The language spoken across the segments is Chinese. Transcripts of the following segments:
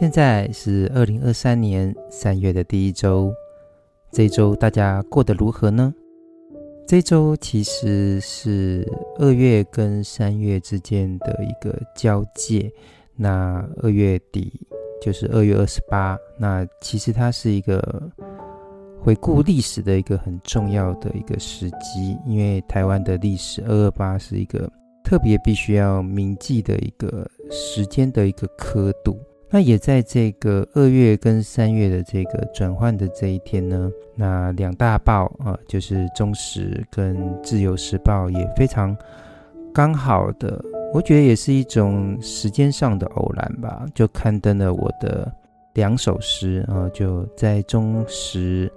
现在是二零二三年三月的第一周，这周大家过得如何呢？这周其实是二月跟三月之间的一个交界，那二月底就是二月二十八，那其实它是一个回顾历史的一个很重要的一个时机，因为台湾的历史二二八是一个特别必须要铭记的一个时间的一个刻度。那也在这个二月跟三月的这个转换的这一天呢，那两大报啊，就是中时跟自由时报也非常刚好的，我觉得也是一种时间上的偶然吧，就刊登了我的两首诗啊，就在中时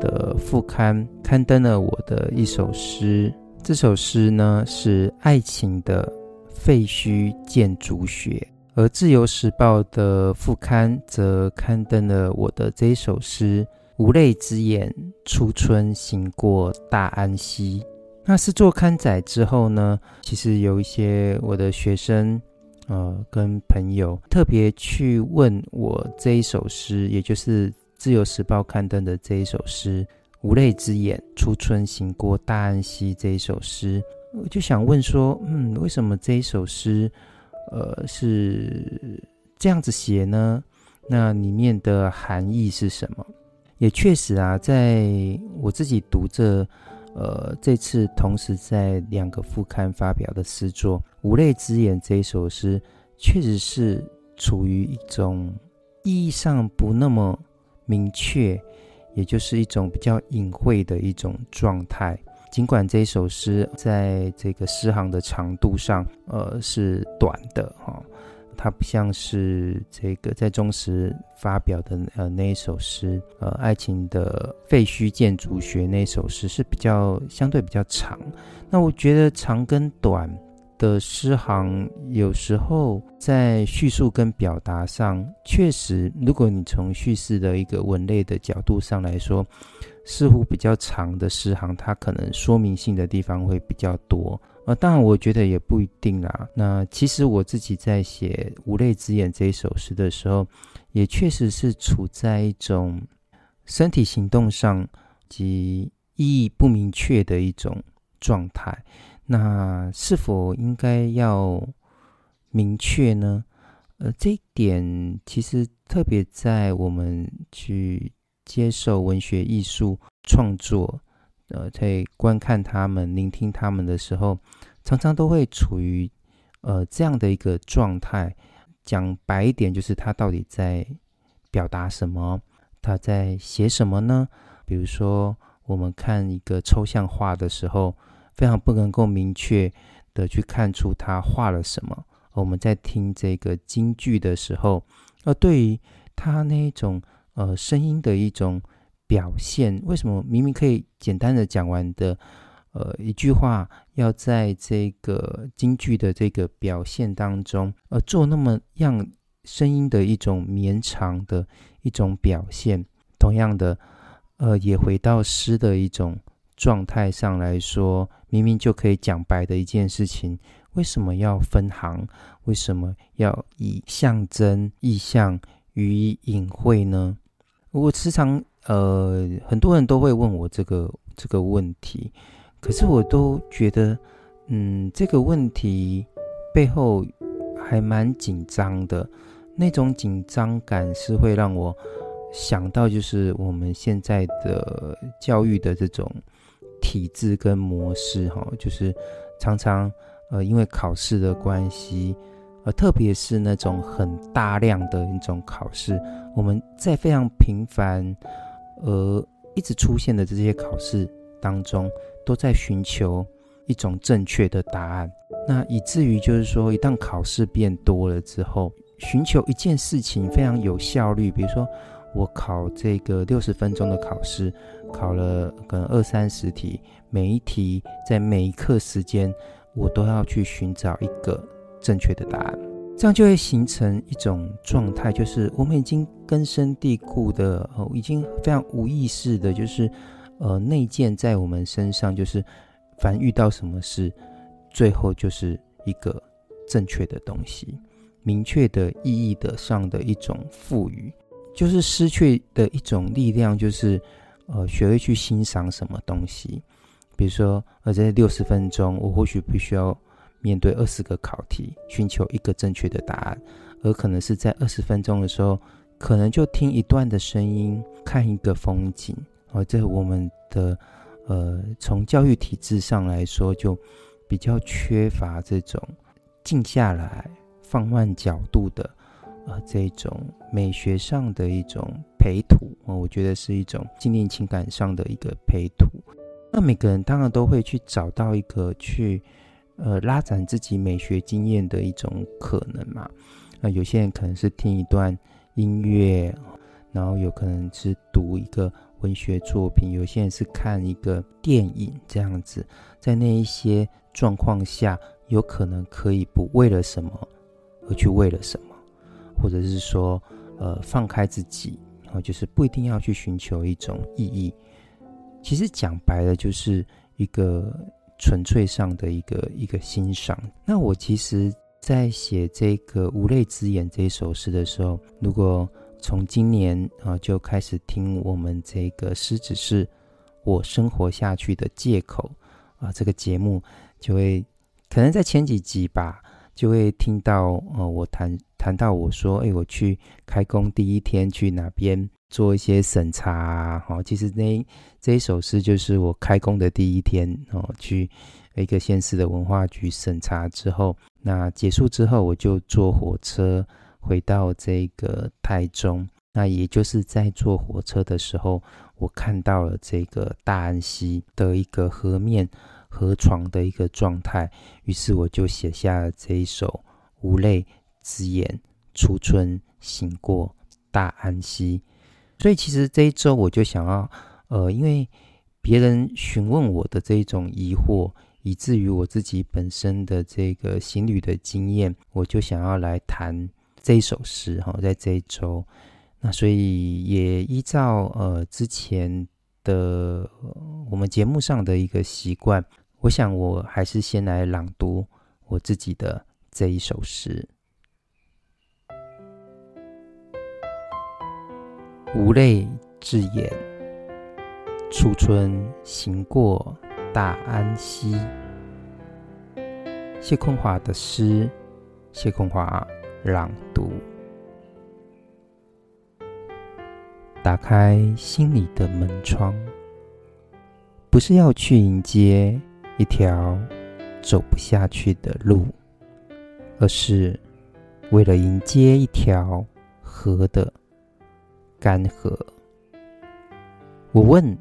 的副刊刊登了我的一首诗，这首诗呢是爱情的废墟建筑学。而《自由时报》的副刊则刊登了我的这一首诗：“无泪之眼，初春行过大安溪。”那是做刊载之后呢，其实有一些我的学生，呃，跟朋友特别去问我这一首诗，也就是《自由时报》刊登的这一首诗：“无泪之眼，初春行过大安溪。”这一首诗，我就想问说，嗯，为什么这一首诗？呃，是这样子写呢？那里面的含义是什么？也确实啊，在我自己读这，呃，这次同时在两个副刊发表的诗作《无泪之眼》这一首诗，确实是处于一种意义上不那么明确，也就是一种比较隐晦的一种状态。尽管这首诗在这个诗行的长度上，呃，是短的哈、它不像是这个在中时发表的呃那一首诗，呃，爱情的废墟建筑学那首诗是比较相对比较长。那我觉得长跟短的诗行，有时候在叙述跟表达上，确实，如果你从叙事的一个文类的角度上来说。似乎比较长的诗行，它可能说明性的地方会比较多。呃，当然，我觉得也不一定啦。那其实我自己在写《无泪之眼》这一首诗的时候，也确实是处在一种身体行动上及意义不明确的一种状态。那是否应该要明确呢？呃，这一点其实特别在我们去。接受文学艺术创作，呃，在观看他们、聆听他们的时候，常常都会处于呃这样的一个状态。讲白一点，就是他到底在表达什么？他在写什么呢？比如说，我们看一个抽象画的时候，非常不能够明确的去看出他画了什么。我们在听这个京剧的时候，呃，对于他那种。呃，声音的一种表现，为什么明明可以简单的讲完的，呃，一句话，要在这个京剧的这个表现当中，呃，做那么样声音的一种绵长的一种表现？同样的，呃，也回到诗的一种状态上来说，明明就可以讲白的一件事情，为什么要分行？为什么要以象征意象予以隐晦呢？我时常呃，很多人都会问我这个这个问题，可是我都觉得，嗯，这个问题背后还蛮紧张的，那种紧张感是会让我想到，就是我们现在的教育的这种体制跟模式，哈，就是常常呃，因为考试的关系。而特别是那种很大量的一种考试，我们在非常频繁而一直出现的这些考试当中，都在寻求一种正确的答案。那以至于就是说，一旦考试变多了之后，寻求一件事情非常有效率，比如说我考这个六十分钟的考试，考了可能二三十题，每一题在每一刻时间，我都要去寻找一个。正确的答案，这样就会形成一种状态，就是我们已经根深蒂固的，哦，已经非常无意识的，就是呃内建在我们身上，就是凡遇到什么事，最后就是一个正确的东西。明确的意义的上的一种赋予，就是失去的一种力量，就是呃，学会去欣赏什么东西。比如说，呃，在六十分钟，我或许必须要面对二十个考题，寻求一个正确的答案，而可能是在二十分钟的时候，可能就听一段的声音，看一个风景。哦，这我们的呃，从教育体制上来说，就比较缺乏这种静下来、放慢角度的呃这种美学上的一种陪读。哦，我觉得是一种经验情感上的一个陪读。那每个人当然都会去找到一个去呃拉展自己美学经验的一种可能嘛。那有些人可能是听一段音乐，然后有可能是读一个。文学作品，有些人是看一个电影这样子，在那一些状况下，有可能可以不为了什么而去为了什么，或者是说，呃，放开自己，然后就是不一定要去寻求一种意义。其实讲白了，就是一个纯粹上的一个一个欣赏。那我其实，在写这个《无泪之眼》这首诗的时候，如果从今年啊就开始听我们这个诗只是我生活下去的借口啊，这个节目就会可能在前几集吧，就会听到呃我谈谈到我说，哎，我去开工第一天去哪边做一些审查啊，哈，其实那这一首诗就是我开工的第一天哦，去一个县市的文化局审查之后，那结束之后我就坐火车。回到这个台中，那也就是在坐火车的时候，我看到了这个大安溪的一个河面河床的一个状态，于是我就写下了这一首《无泪之眼》，初春行过大安溪。所以其实这一周我就想要，呃，因为别人询问我的这一种疑惑，以至于我自己本身的这个行旅的经验，我就想要来谈。这一首诗哈，在这一周，那所以也依照呃之前的我们节目上的一个习惯，我想我还是先来朗读我自己的这一首诗。无泪之眼，初春行过大安溪。谢坤华的诗，谢坤华。朗读，打开心里的门窗，不是要去迎接一条走不下去的路，而是为了迎接一条河的干涸。我问：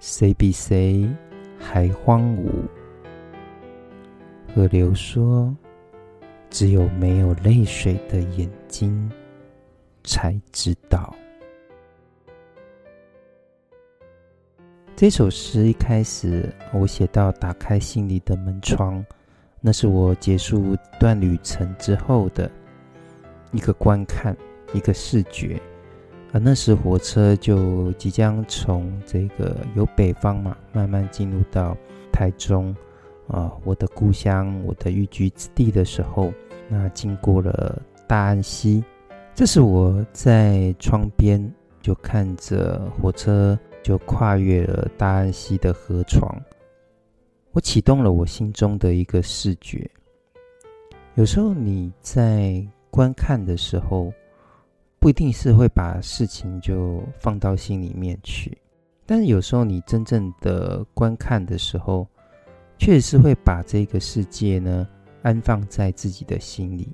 谁比谁还荒芜？河流说。只有没有泪水的眼睛才知道。这首诗一开始，我写到打开心里的门窗，那是我结束段旅程之后的一个观看，一个视觉。而那时火车就即将从这个由北方嘛，慢慢进入到台中啊，我的故乡，我的寓居之地的时候。那经过了大安溪，这是我在窗边就看着火车就跨越了大安溪的河床，我启动了我心中的一个视觉。有时候你在观看的时候，不一定是会把事情就放到心里面去，但是有时候你真正的观看的时候，确实是会把这个世界呢。安放在自己的心里。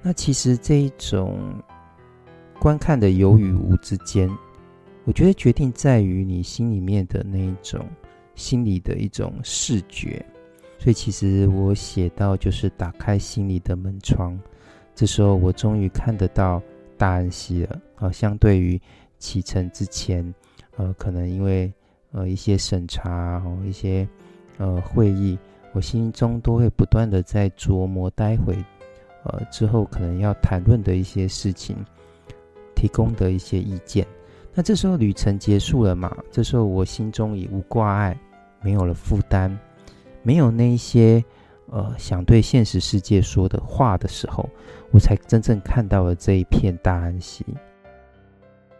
那其实这一种观看的有与无之间，我觉得决定在于你心里面的那一种心里的一种视觉。所以其实我写到就是打开心里的门窗，这时候我终于看得到大安溪了。啊，相对于启程之前，呃，可能因为呃一些审查哦，一些呃会议。我心中都会不断的在琢磨，待会，呃，之后可能要谈论的一些事情，提供的一些意见。那这时候旅程结束了嘛？这时候我心中已无挂碍，没有了负担，没有那些呃想对现实世界说的话的时候，我才真正看到了这一片大安息。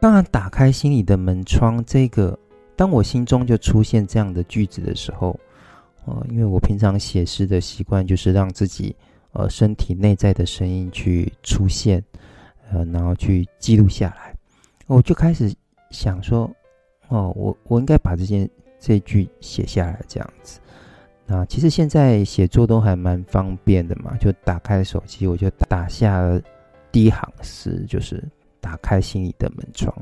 当然，打开心里的门窗，这个当我心中就出现这样的句子的时候，呃，因为我平常写诗的习惯就是让自己呃身体内在的声音去出现，呃，然后去记录下来，我就开始想说，哦，我我应该把这件这句写下来，这样子。那其实现在写作都还蛮方便的嘛，就打开手机，我就打下了第一行诗，就是。打开心里的门窗，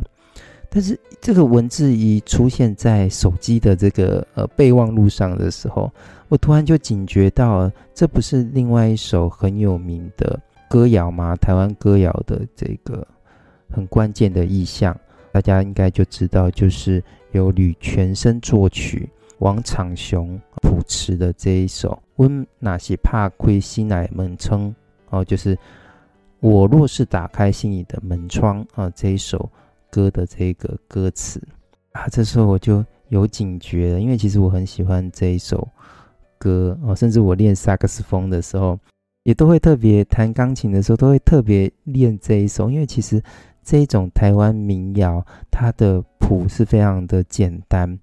但是这个文字一出现在手机的这个呃备忘录上的时候，我突然就警觉到，这不是另外一首很有名的歌谣吗？台湾歌谣的这个很关键的意象，大家应该就知道，就是由吕全生作曲、王昶雄谱词的这一首《阮若是拍开心内门窗》哦，就是。我若是打开心里的门窗啊，这一首歌的这个歌词啊，这时候我就有警觉了，因为其实我很喜欢这一首歌哦，甚至我练萨克斯风的时候，也都会特别弹钢琴的时候，都会特别练这一首，因为其实这一种台湾民谣，它的谱是非常的简单。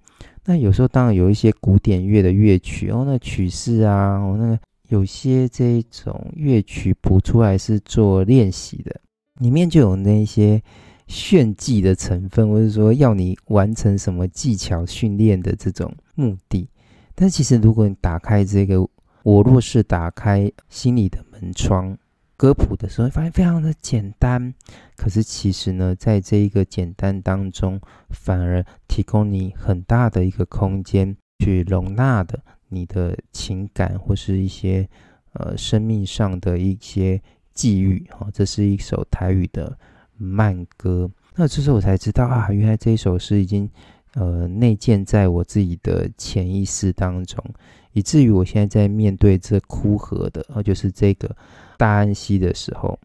那有时候当然有一些古典乐的乐曲哦，那曲式啊，哦那个。有些这种乐曲谱出来是做练习的，里面就有那些炫技的成分，或者说要你完成什么技巧训练的这种目的。但其实，如果你打开这个，我若是打开心里的门窗歌谱的时候，会发现非常的简单。可是其实呢，在这一个简单当中，反而提供你很大的一个空间去容纳的。你的情感或是一些呃生命上的一些际遇，哈，这是一首台语的慢歌。那这时候我才知道啊，原来这一首诗已经呃内建在我自己的潜意识当中，以至于我现在在面对这枯涸的，呃，就是这个大安溪的时候，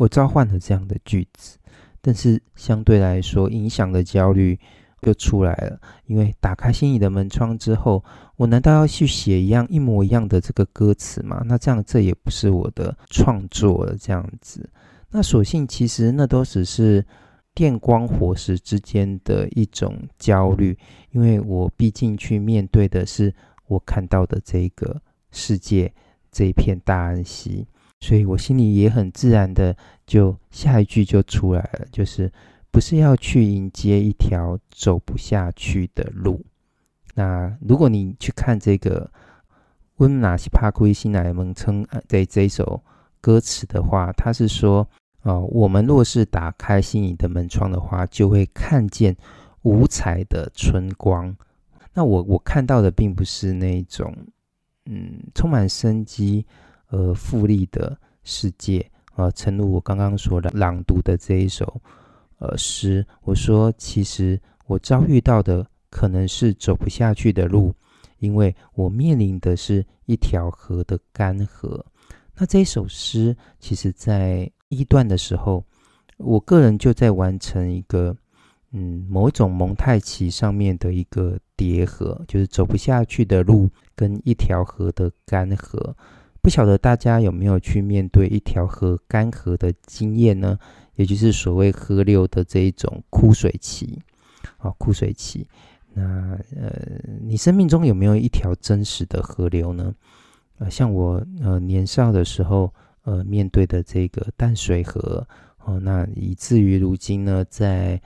我召唤了这样的句子，但是相对来说，影响的焦虑。就出来了，因为打开心里的门窗之后，我难道要去写一样一模一样的这个歌词吗？那这样这也不是我的创作了，这样子。那所幸其实那都只是电光火石之间的一种焦虑，因为我毕竟去面对的是我看到的这个世界这一片大安息，所以我心里也很自然的就下一句就出来了，就是。不是要去迎接一条走不下去的路。那如果你去看这个《阮若是拍开心内的门窗》这这一首歌词的话，它是说：哦，我们若是打开心里的门窗的话，就会看见五彩的春光。那我我看到的并不是那种嗯充满生机而富丽的世界啊，诚如我刚刚说的朗读的这一首。呃，诗，我说，其实我遭遇到的可能是走不下去的路，因为我面临的是一条河的干涸。那这首诗，其实在一段的时候，我个人就在完成一个，嗯，某一种蒙太奇上面的一个叠合，就是走不下去的路跟一条河的干涸。不晓得大家有没有去面对一条河干涸的经验呢？也就是所谓河流的这一种枯水期，啊，枯水期。那呃，你生命中有没有一条真实的河流呢？呃，像我呃年少的时候，呃面对的这个淡水河，哦，那以至于如今呢，在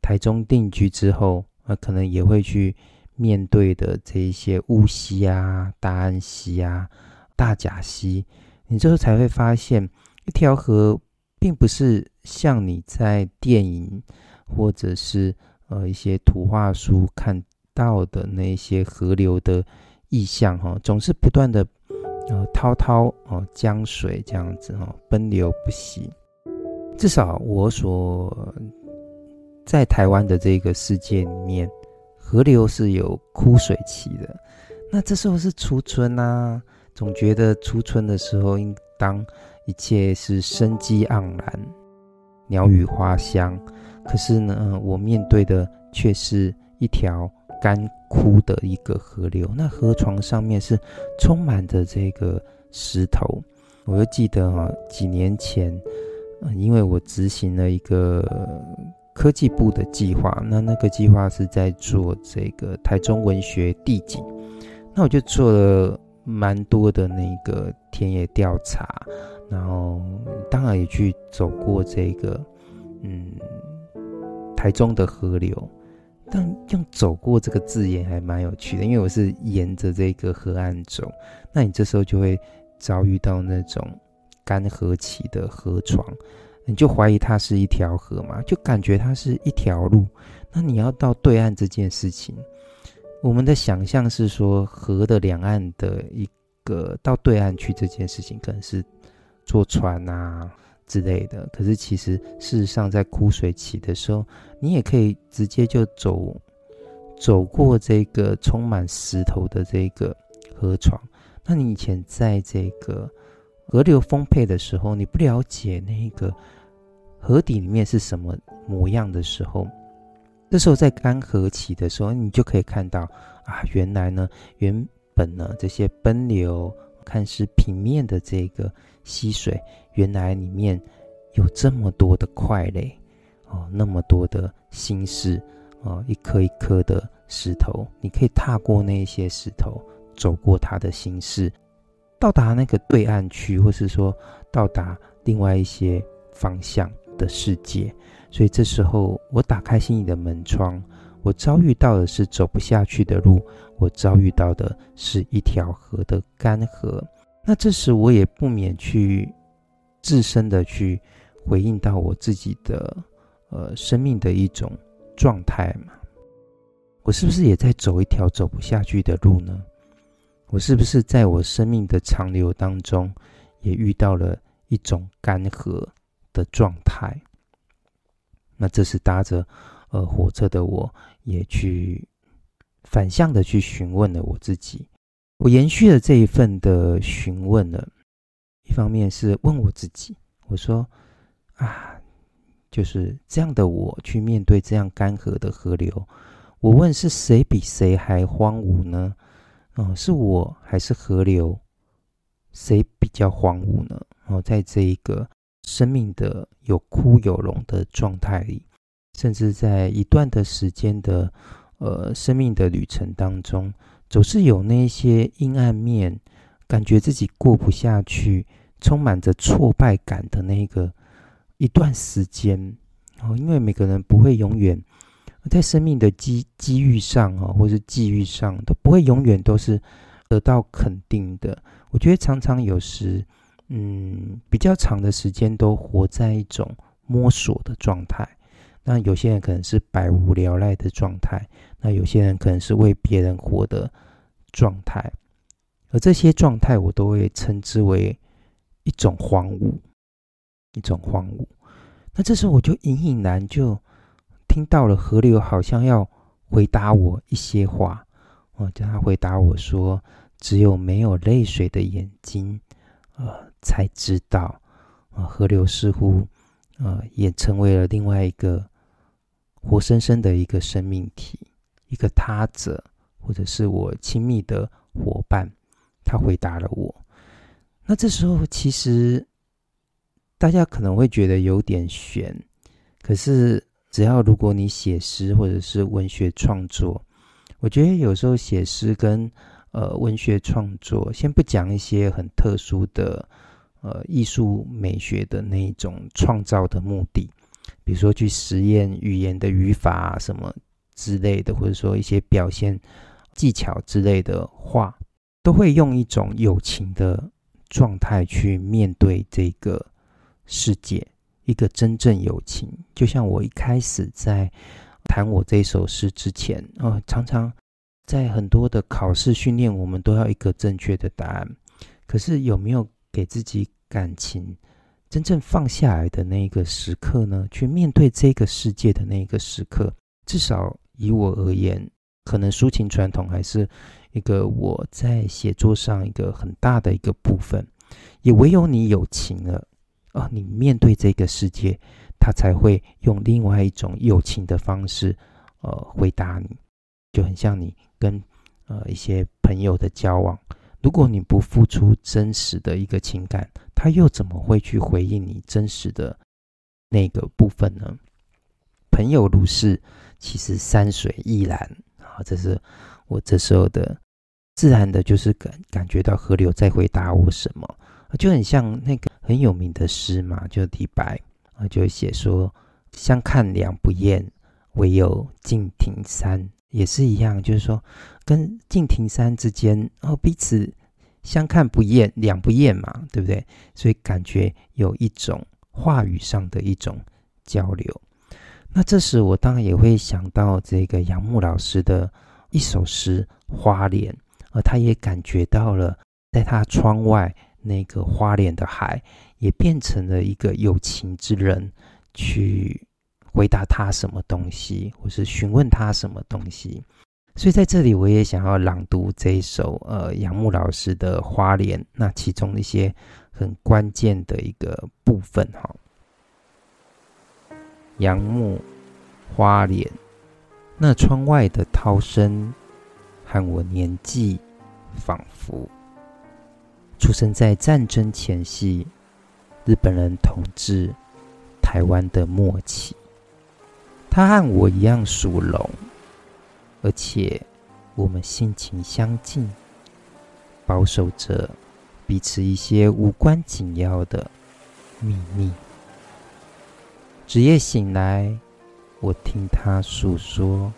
台中定居之后，呃，可能也会去面对的这一些乌溪啊、大安溪啊、大甲溪，你之后才会发现一条河。并不是像你在电影或者是呃一些图画书看到的那些河流的意象哈，总是不断的呃滔滔哦江水这样子哈奔流不息。至少我所在台湾的这个世界里面，河流是有枯水期的。那这时候是初春啊，总觉得初春的时候应当。一切是生机盎然，鸟语花香。可是呢，我面对的却是一条干枯的一个河流，那河床上面是充满着这个石头。我就记得啊，几年前，因为我执行了一个科技部的计划，那那个计划是在做这个台中文学地景，那我就做了蛮多的那个田野调查，然后当然也去走过这个，嗯，台中的河流。但用“走过”这个字眼还蛮有趣的，因为我是沿着这个河岸走，那你这时候就会遭遇到那种干涸起的河床，你就怀疑它是一条河嘛，就感觉它是一条路。那你要到对岸这件事情，我们的想象是说河的两岸的一个到对岸去这件事情，可能是坐船啊。之类的，可是其实事实上，在枯水期的时候，你也可以直接就走走过这个充满石头的这个河床。那你以前在这个河流丰沛的时候，你不了解那个河底里面是什么模样的时候，这时候在干涸期的时候，你就可以看到啊，原来呢，原本呢这些奔流。看似平面的这个溪水，原来里面有这么多的块垒哦，那么多的心事哦，一颗一颗的石头，你可以踏过那些石头，走过他的心事，到达那个对岸区，或是说到达另外一些方向的世界。所以这时候，我打开心里的门窗。我遭遇到的是走不下去的路，我遭遇到的是一条河的干涸。那这时我也不免去自身的去回应到我自己的呃生命的一种状态嘛。我是不是也在走一条走不下去的路呢？我是不是在我生命的长流当中也遇到了一种干涸的状态？那这是搭着。呃，火车的我也去反向的去询问了我自己，我延续了这一份的询问了。一方面是问我自己，我说啊，就是这样的我去面对这样干涸的河流，我问是谁比谁还荒芜呢？哦，是我还是河流？谁比较荒芜呢？哦，在这一个生命的有枯有荣的状态里。甚至在一段的时间的，呃，生命的旅程当中，总是有那些阴暗面，感觉自己过不下去，充满着挫败感的那个一段时间。哦，因为每个人不会永远在生命的机机遇上啊，或是际遇上，都不会永远都是得到肯定的。我觉得常常有时，嗯，比较长的时间都活在一种摸索的状态。那有些人可能是百无聊赖的状态，那有些人可能是为别人活的状态，而这些状态我都会称之为一种荒芜，一种荒芜。那这时候我就隐隐然就听到了河流好像要回答我一些话，哦，叫他回答我说：“只有没有泪水的眼睛，呃，才知道，啊，河流似乎，呃，也成为了另外一个。”活生生的一个生命体，一个他者，或者是我亲密的伙伴，他回答了我。那这时候，其实大家可能会觉得有点悬，可是只要如果你写诗或者是文学创作，我觉得有时候写诗跟呃文学创作，先不讲一些很特殊的呃艺术美学的那一种创造的目的。比如说去实验语言的语法啊，什么之类的，或者说一些表现技巧之类的话，都会用一种友情的状态去面对这个世界，一个真正友情。就像我一开始在谈我这首诗之前，哦，常常在很多的考试训练，我们都要一个正确的答案。可是有没有给自己感情？真正放下来的那一个时刻呢，去面对这个世界的那一个时刻，至少以我而言，可能抒情传统还是一个我在写作上一个很大的一个部分。也唯有你有情了啊，你面对这个世界，他才会用另外一种友情的方式，呃，回答你。就很像你跟呃一些朋友的交往，如果你不付出真实的一个情感，他又怎么会去回应你真实的那个部分呢？朋友如是，其实山水亦然啊！这是我这时候的自然的，就是感感觉到河流在回答我什么，就很像那个很有名的诗嘛，就李白啊，就写说“相看两不厌，唯有敬亭山”，也是一样，就是说跟敬亭山之间然哦，彼此相看不厌，两不厌嘛，对不对？所以感觉有一种话语上的一种交流。那这时我当然也会想到这个杨牧老师的一首诗《花莲》，而他也感觉到了，在他窗外那个花莲的海，也变成了一个有情之人去回答他什么东西，或是询问他什么东西。所以在这里，我也想要朗读这一首呃杨牧老师的《花莲》，那其中一些很关键的一个部分哈。杨牧花莲，那窗外的涛声，和我年纪仿佛出生在战争前夕，日本人统治台湾的末期。他和我一样属龙，而且我们性情相近，保守着彼此一些无关紧要的秘密。子夜醒来，我听他诉说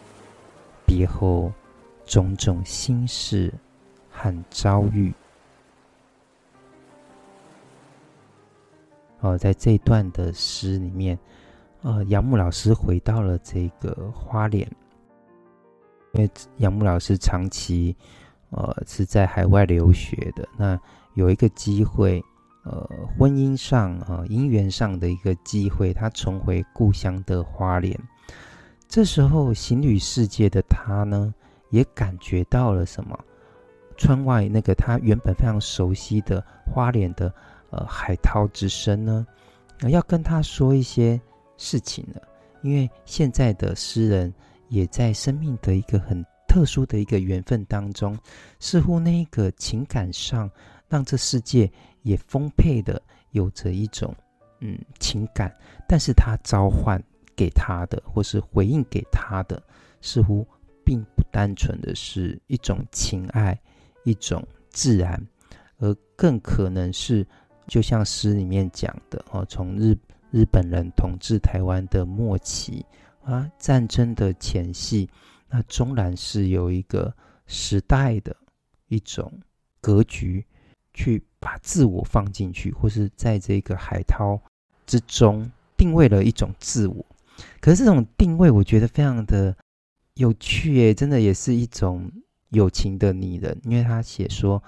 别后种种心事和遭遇。哦，在这段的诗里面，呃，杨牧老师回到了这个花莲，因为杨牧老师长期呃是在海外留学的，那有一个机会。呃，婚姻上啊，姻缘上的一个机会，他重回故乡的花莲。这时候，行旅世界的他呢，也感觉到了什么？窗外那个他原本非常熟悉的花莲的呃海涛之声呢，要跟他说一些事情了。因为现在的诗人也在生命的一个很特殊的一个缘分当中，似乎那一个情感上让这世界。也丰沛的有着一种嗯情感，但是他召唤给他的，或是回应给他的，似乎并不单纯的是一种情爱，一种自然，而更可能是就像诗里面讲的哦，从日日本人统治台湾的末期啊，战争的前夕，那终然是有一个时代的一种格局。去把自我放进去，或是在这个海涛之中定位了一种自我。可是这种定位，我觉得非常的有趣耶，真的也是一种友情的拟人。因为他写说：“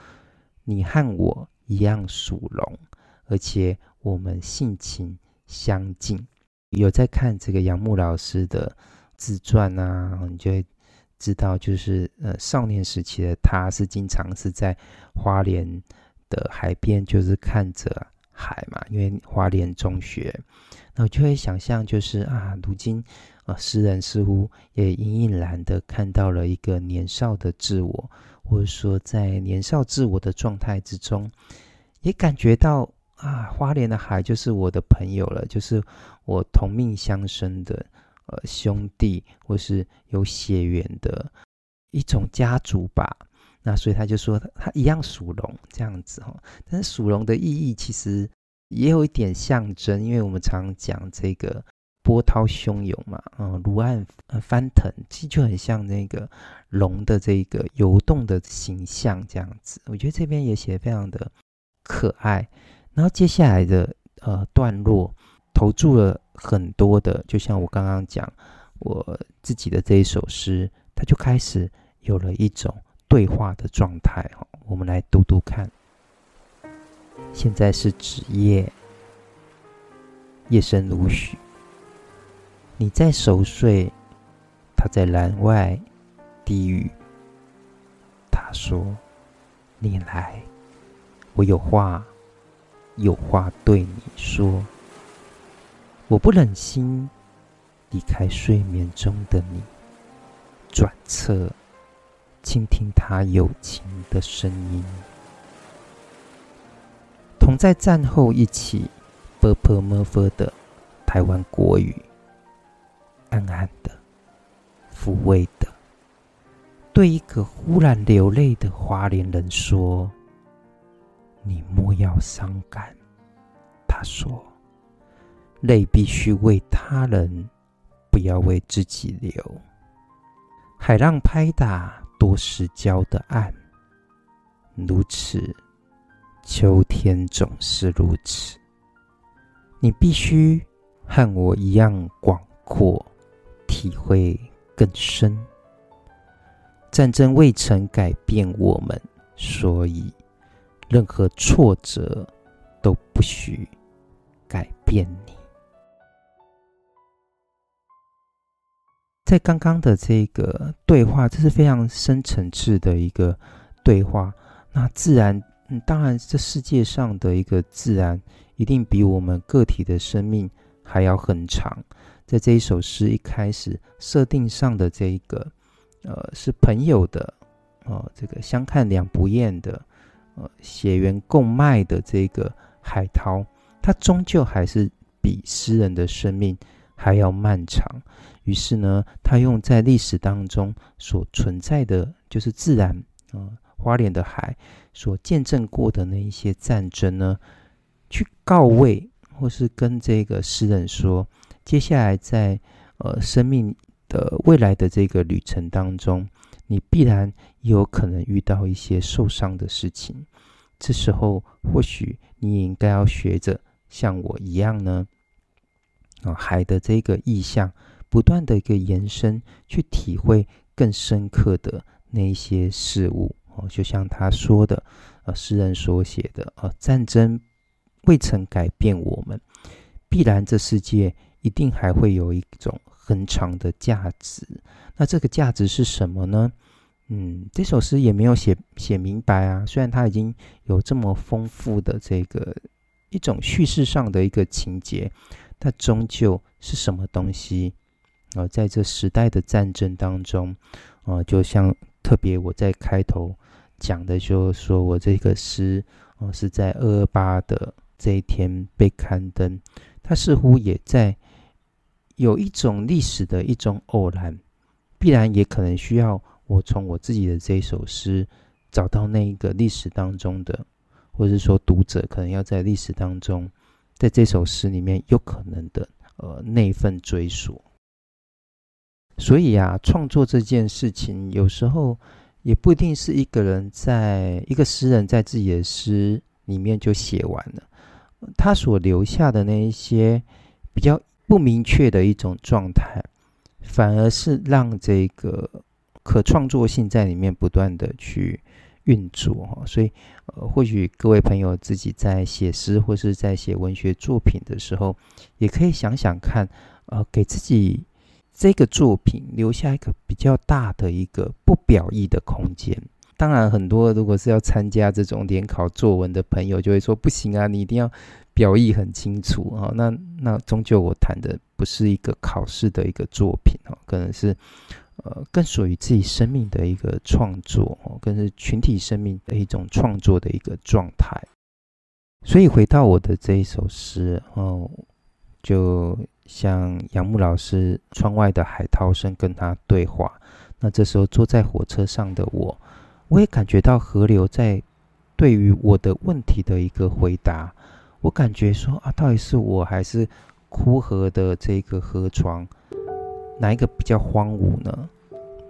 你和我一样属龙，而且我们性情相近。”有在看这个杨牧老师的自传啊，你就会知道，就是呃少年时期的他是经常是在花莲。的海边就是看着海嘛，因为花莲中学，那我就会想象，就是啊，如今啊，诗人似乎也隐隐然的看到了一个年少的自我，或者说在年少自我的状态之中，也感觉到啊，花莲的海就是我的朋友了，就是我同命相生的呃兄弟，或是有血缘的一种家族吧。那所以他就说他，一样属龙这样子哈，但是属龙的意义其实也有一点象征，因为我们常讲这个波涛汹涌嘛，嗯，离岸翻腾，其实就很像那个龙的这个游动的形象这样子。我觉得这边也写得非常的可爱。然后接下来的呃段落投注了很多的，就像我刚刚讲我自己的这一首诗，它就开始有了一种。对话的状态，我们来读读看。现在是子夜，夜深如许，你在熟睡，他在栏外低语。他说：“你来，我有话，有话对你说。我不忍心离开睡眠中的你，转侧，倾听他友情的声音。同在战后一起啵啵么啵的台湾国语，暗暗的、抚慰的，对一个忽然流泪的花莲人说：“你莫要伤感。”他说：“泪必须为他人，不要为自己流。”海浪拍打多石礁的岸，如此。秋天总是如此，你必须和我一样广阔，体会更深。战争未曾改变我们，所以任何挫折都不许改变你。在刚刚的这个对话，这是非常深层次的一个对话，那自然。嗯，当然，这世界上的一个自然一定比我们个体的生命还要很长。在这一首诗一开始设定上的这一个，呃，是朋友的，呃，这个相看两不厌的，呃，血缘共脉的这个海涛，它终究还是比诗人的生命还要漫长。于是呢，他用在历史当中所存在的就是自然，啊、花莲的海所见证过的那一些战争呢，去告慰，或是跟这个诗人说，接下来在呃生命的未来的这个旅程当中，你必然也有可能遇到一些受伤的事情。这时候，或许你也应该要学着像我一样呢，啊，海的这个意象，不断的一个延伸，去体会更深刻的那些事物。哦，就像他说的，呃，诗人所写的，呃，战争未曾改变我们，必然这世界一定还会有一种很长的价值。那这个价值是什么呢？嗯，这首诗也没有写写明白啊。虽然它已经有这么丰富的这个一种叙事上的一个情节，但终究是什么东西？呃，在这时代的战争当中，呃，就像。特别我在开头讲的，就是说我这个诗哦，是在二二八的这一天被刊登，它似乎也在有一种历史的一种偶然，必然也可能需要我从我自己的这一首诗找到那一个历史当中的，或者是说读者可能要在历史当中，在这首诗里面有可能的呃那份追索。所以啊，创作这件事情有时候也不一定是一个人在一个诗人在自己的诗里面就写完了，他所留下的那一些比较不明确的一种状态，反而是让这个可创作性在里面不断的去运作哈。所以，呃，或许各位朋友自己在写诗或是在写文学作品的时候，也可以想想看，呃，给自己。这个作品留下一个比较大的一个不表意的空间。当然，很多如果是要参加这种联考作文的朋友，就会说不行啊，你一定要表意很清楚啊。那那终究我谈的不是一个考试的一个作品哦，可能是呃更属于自己生命的一个创作哦，更是群体生命的一种创作的一个状态。所以回到我的这一首诗哦，就。像杨牧老师，窗外的海涛声跟他对话。那这时候坐在火车上的我，我也感觉到河流在对于我的问题的一个回答。我感觉说啊，到底是我还是枯河的这个河床，哪一个比较荒芜呢？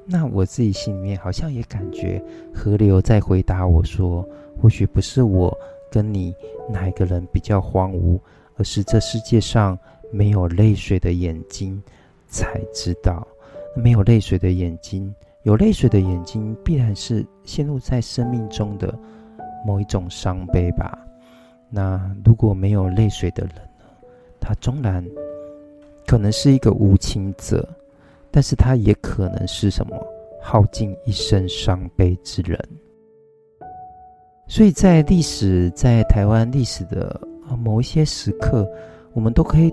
那我自己心里面好像也感觉河流在回答我说，或许不是我跟你哪一个人比较荒芜，而是这世界上。没有泪水的眼睛，才知道没有泪水的眼睛。有泪水的眼睛，必然是陷入在生命中的某一种伤悲吧。那如果没有泪水的人呢？他终然可能是一个无情者，但是他也可能是什么耗尽一生伤悲之人。所以在历史，在台湾历史的某一些时刻，我们都可以。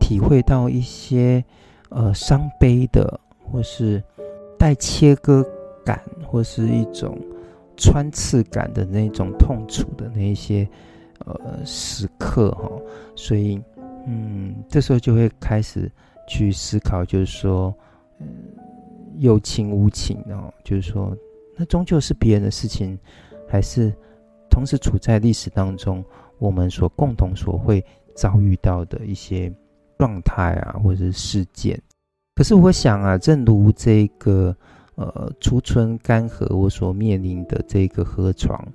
体会到一些呃伤悲的，或是带切割感或是一种穿刺感的那种痛楚的那一些呃时刻哈，所以嗯，这时候就会开始去思考，就是说，嗯，有情无情哦，就是说，那终究是别人的事情，还是同时处在历史当中，我们所共同所会遭遇到的一些状态啊，或者是事件。可是我想啊，正如这个呃储存干涸，我所面临的这个河床，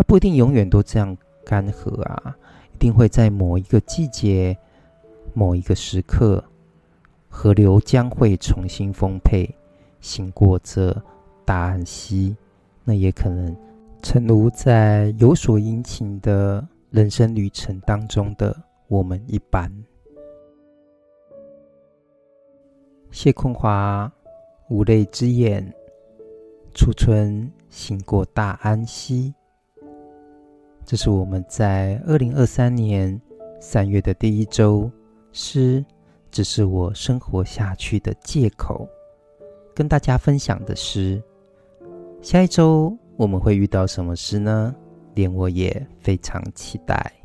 它不一定永远都这样干涸啊，一定会在某一个季节、某一个时刻，河流将会重新丰沛，醒过这大安溪。那也可能，诚如在有所殷勤的人生旅程当中的我们一般。谢坤华，无泪之眼，初春醒过大安溪。这是我们在二零二三年三月的第一周，诗只是我生活下去的借口，跟大家分享的诗。下一周我们会遇到什么诗呢？连我也非常期待。